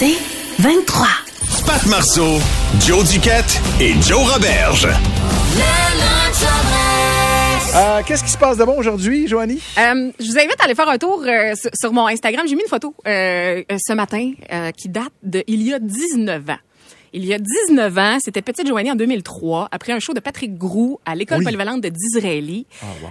C'est 23. Pat Marceau, Joe Duquette et Joe Roberge. Euh, Qu'est-ce qui se passe de bon aujourd'hui, Joanie? Euh, je vous invite à aller faire un tour euh, sur, sur mon Instagram. J'ai mis une photo ce matin euh, qui date de il y a 19 ans. Il y a 19 ans, c'était Petite Joanie en 2003, après un show de Patrick Groux à l'école Oui. polyvalente de Disraeli,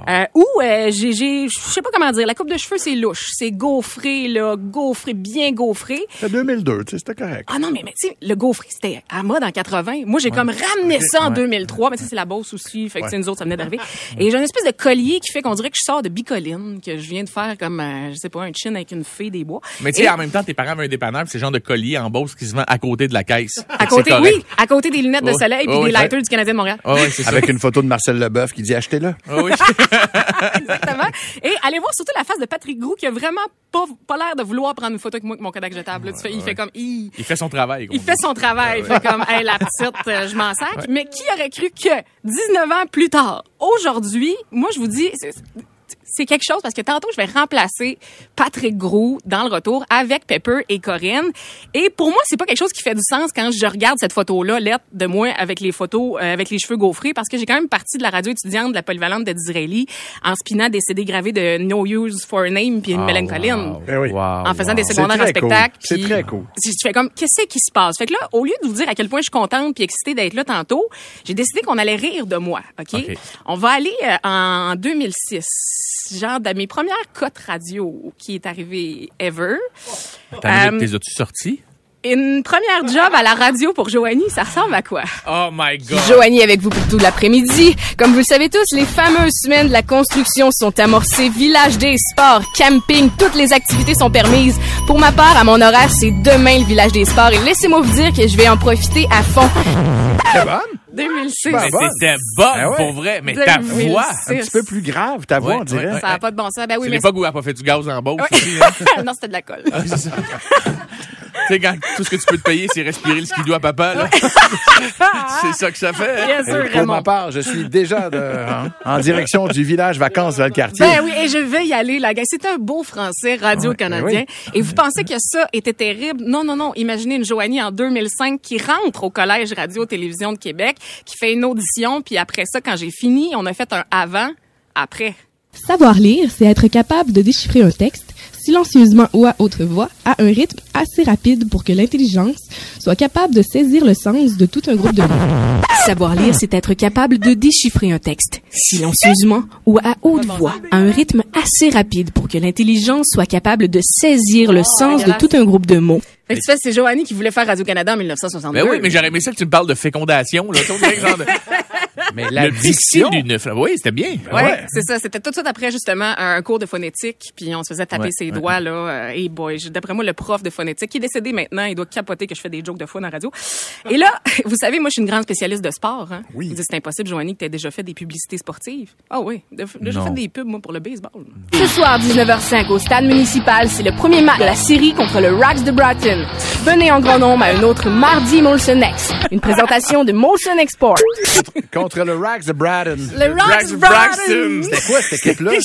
euh, où euh, j'ai, j'ai, je sais pas comment dire, la coupe de cheveux c'est louche, c'est gaufré là, gaufré, bien gaufré. C'était 2002, tu sais, c'était correct. Ah non, mais, mais tu sais, le gaufré, c'était à mode en 80. Moi, j'ai comme ramené ça en 2003. Mais tu sais, c'est la bosse aussi. Fait que tu sais, nous autres, ça venait d'arriver. Et j'ai une espèce de collier qui fait qu'on dirait que je sors de bicoline, que je viens de faire comme, euh, je sais pas, un chin avec une fée des bois. Mais tu sais, Et en même temps, tes parents avaient un dépanneur, c'est le genre de collier en bourse qui se vend à côté de la caisse. à côté, oui, à côté des lunettes de Oh, soleil puis oh, des oui, lighters du Canadien de Montréal. Ah oui, c'est ça. Avec une photo de Marcel Leboeuf qui dit achetez-le. Ah oui. Exactement. Et allez voir surtout la face de Patrick Groux qui a vraiment pas, pas l'air de vouloir prendre une photo avec moi avec mon Kodak jetable. là. Tu fais- il fait comme. Il fait son travail. Il fait son travail. Il fait comme, hey, la petite, euh, je m'en sac. Mais qui aurait cru que 19 ans plus tard, aujourd'hui, moi, je vous dis, c'est- quelque chose parce que tantôt, je vais remplacer Patrick Gros dans le retour avec Pepper et Corinne. Et pour moi, c'est pas quelque chose qui fait du sens quand je regarde cette photo-là, lettre de moi avec les photos, euh, avec les cheveux gaufrés, parce que j'ai quand même parti de la radio étudiante de la polyvalente de Disraeli en spinant des CD gravés de No Use for a Name puis une mélancoline Ben oui. en faisant des secondaires en cool. spectacle. C'est puis très cool. Je fais comme, qu'est-ce qui se passe? Fait que là, au lieu de vous dire à quel point je suis contente puis excitée d'être là tantôt, j'ai décidé qu'on allait rire de moi, OK? OK. On va aller euh, en 2006, genre de mes premières cotes radio qui est arrivée ever. T'as Euh, t'es as-tu sorti? Une première job à la radio pour Joanie, ça ressemble à quoi? Oh my God. Joanie avec vous pour tout l'après-midi. Comme vous le savez tous, les fameuses semaines de la construction sont amorcées. Village des sports, camping, toutes les activités sont permises. Pour ma part, à mon horaire, c'est demain le village des sports. Et laissez-moi vous dire que je vais en profiter à fond. Très bonne. 2006. Ben, Mais bonne. ouais. pour vrai. Mais ta 2006. voix. Un petit peu plus grave, ta voix, Ouais, on dirait. ouais, ouais. Ça n'a pas de bon sens. Ben oui, C'est mais l'époque où elle a pas fait du gaz en bourse Ouais. aussi. hein. non, c'était de la colle. Ah, tu sais, quand tout ce que tu peux te payer, c'est respirer le skido à papa, là. c'est ça que ça fait. Bien sûr, pour ma part, je suis déjà de- hein, en direction du village vacances vers le quartier. Ben oui, et je vais y aller, la gang. C'est un beau français radio-canadien. ben Et vous pensez que ça était terrible? Non, non, non. Imaginez une Joanie en 2005 qui rentre au Collège Radio-Télévision de Québec, qui fait une audition, puis après ça, quand j'ai fini, on a fait un avant, après. Savoir lire, c'est être capable de déchiffrer un texte silencieusement ou à haute voix à un rythme assez rapide pour que l'intelligence soit capable de saisir le sens de tout un groupe de mots. Savoir lire, c'est être capable de déchiffrer un texte, silencieusement ou à haute voix, à un rythme assez rapide pour que l'intelligence soit capable de saisir le sens de tout un groupe de mots. Fait que tu fais, c'est Joanie qui voulait faire Radio-Canada en 1962. Ben oui, mais j'aurais aimé ça que tu me parles de fécondation, là. Mais la le diction, du neuf. Oui, c'était bien. Ouais, Ouais. c'est ça. C'était tout de suite après, justement, un cours de phonétique. Puis on se faisait taper Ouais, ses doigts, là. Euh, hey boy, d'après moi, le prof de phonétique, qui est décédé maintenant, il doit capoter que je fais des jokes de fou dans la radio. Et là, vous savez, moi, je suis une grande spécialiste de sport. Hein. Oui. Vous dites, c'est impossible, Joanie, que tu déjà fait des publicités sportives. Ah oui, déjà fait des pubs, moi, pour le baseball. Ce soir, 19h05, au stade municipal, c'est le premier match de la série contre le Rax de Broughton. Venez en grand nombre à un autre mardi Molson X. Une présentation de Molson Export. contre le Rags de Braden. Le Rocks Rax Braxton! Braxton. C'était quoi cette équipe-là?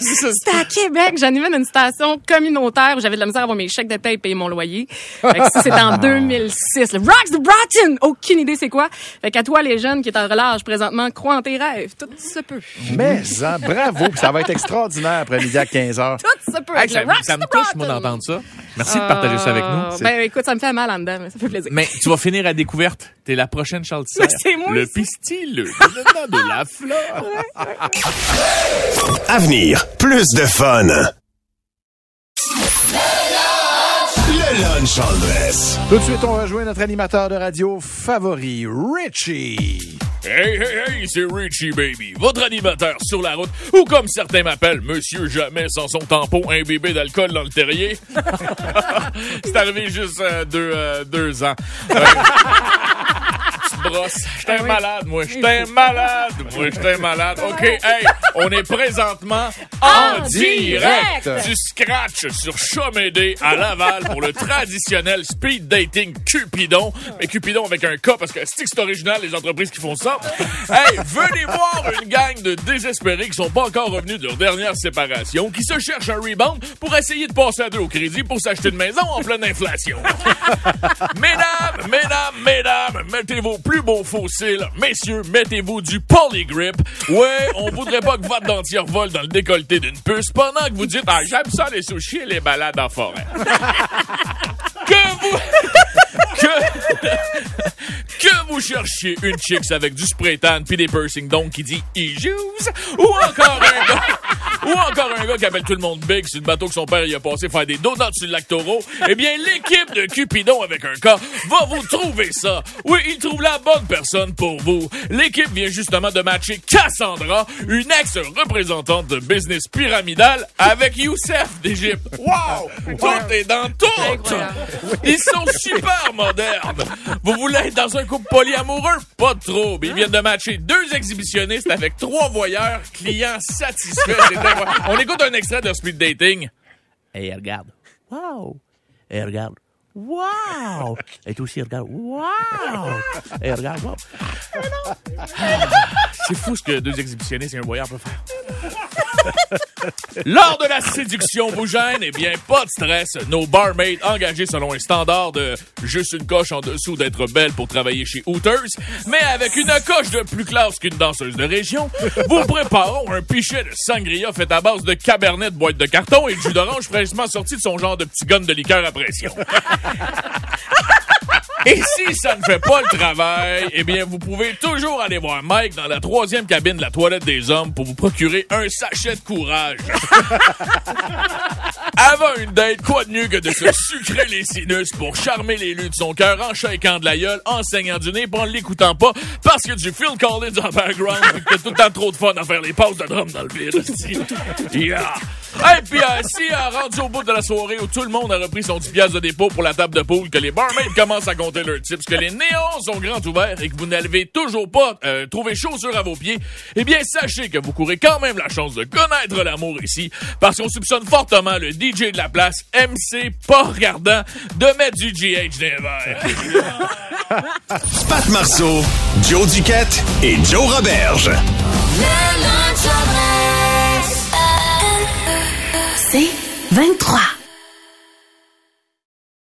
C'était à Québec. J'animais dans une station communautaire où j'avais de la misère à avoir mes chèques de paie et payer mon loyer. Fait que ça, c'était en 2006. Le Rocks de Broughton! Aucune idée c'est quoi. Fait qu'à toi, les jeunes qui est en relâche présentement, crois en tes rêves. Tout se peut. Mais, hein, bravo, ça va être extraordinaire après-midi à 15h. Tout se peut. Hey, ça, ça me touche, moi, d'entendre ça. Merci de partager ça avec nous. Ben, écoute, ça me fait mal en dedans, mais ça fait plaisir. Mais tu vas finir à découverte? T'es la prochaine Charles Tissère. C'est moi, Le pistil, le de la fleur. Avenir, plus de fun. Le lunch en dress. Tout de suite, on rejoint notre animateur de radio favori, Richie. Hey, hey, hey, c'est Richie Baby, votre animateur sur la route, ou comme certains m'appellent, Monsieur Jamais sans son tampon, un bébé d'alcool dans le terrier. c'est arrivé juste euh, deux, euh, deux ans. Euh, brosse. J'étais un malade, moi. J'étais malade. Moi, j'étais malade. OK, hey, on est présentement en, En direct direct. du scratch sur Chomédé à Laval pour le traditionnel speed dating Cupidon. Mais Cupidon avec un K parce que c'est original, les entreprises qui font ça? Hey, venez voir une gang de désespérés qui sont pas encore revenus de leur dernière séparation, qui se cherchent un rebound pour essayer de passer à deux au crédit pour s'acheter une maison en pleine inflation. Mesdames, mesdames, mesdames, mettez vos plus beaux fossiles. Messieurs, mettez-vous du polygrip. Ouais, on voudrait pas que votre dentière vole dans le décolleté d'une puce pendant que vous dites, ah, j'aime ça les sushis et les balades en forêt. que vous, que, que vous cherchiez une chicks avec du spray tan puis des piercings donc qui dit issues ou encore un gars ou encore un gars qui appelle tout le monde Big sur le bateau que son père y a passé faire des donuts sur le lac Taureau, eh bien, l'équipe de Cupidon avec un cas va vous trouver ça. Oui, il trouve la bonne personne pour vous. L'équipe vient justement de matcher Cassandra, une ex-représentante de business pyramidal, avec Youssef d'Égypte. Wow! Tout est dans tout! Ils sont super modernes. Vous voulez être dans un couple polyamoureux? Pas de trouble. Ils viennent de matcher deux exhibitionnistes avec trois voyeurs, clients satisfaits. On écoute un extrait de Speed Dating. Hey, regarde. Wow! Hey, regarde. Wow! Et toi aussi, regarde. Wow! Hey, regarde. Wow! C'est fou ce que deux exhibitionnistes et un voyeur peuvent faire. Lors de la séduction vous gêne, eh bien, pas de stress. Nos barmaids engagés selon un standard de juste une coche en dessous d'être belle pour travailler chez Hooters, mais avec une coche de plus classe qu'une danseuse de région, vous préparons un pichet de sangria fait à base de cabernet de boîte de carton et de jus d'orange fraîchement sorti de son genre de petit gun de liqueur à pression. Et si ça ne fait pas le travail, eh bien, vous pouvez toujours aller voir Mike dans la troisième cabine de la toilette des hommes pour vous procurer un sachet de courage. Avant une date, quoi de mieux que de se sucrer les sinus pour charmer les lus de son cœur en shakeant de la gueule, en saignant du nez, en l'écoutant pas, parce que du Phil Collins en background, que t'as tout le temps trop de fun à faire les passes de drum dans le vide. Yeah! Et puis, euh, si euh, rendu au bout de la soirée où tout le monde a repris son 10 piastres de dépôt pour la table de poule, que les barmaids commencent à compter leurs tips, que les néons sont grands ouverts et que vous n'avez toujours pas euh, trouvé chaussures à vos pieds, eh bien, sachez que vous courez quand même la chance de connaître l'amour ici, parce qu'on soupçonne fortement le DJ de la place, MC pas regardant, de mettre du GH dans. Pat Marceau, Joe Duquette et Joe Roberge. C'est 23.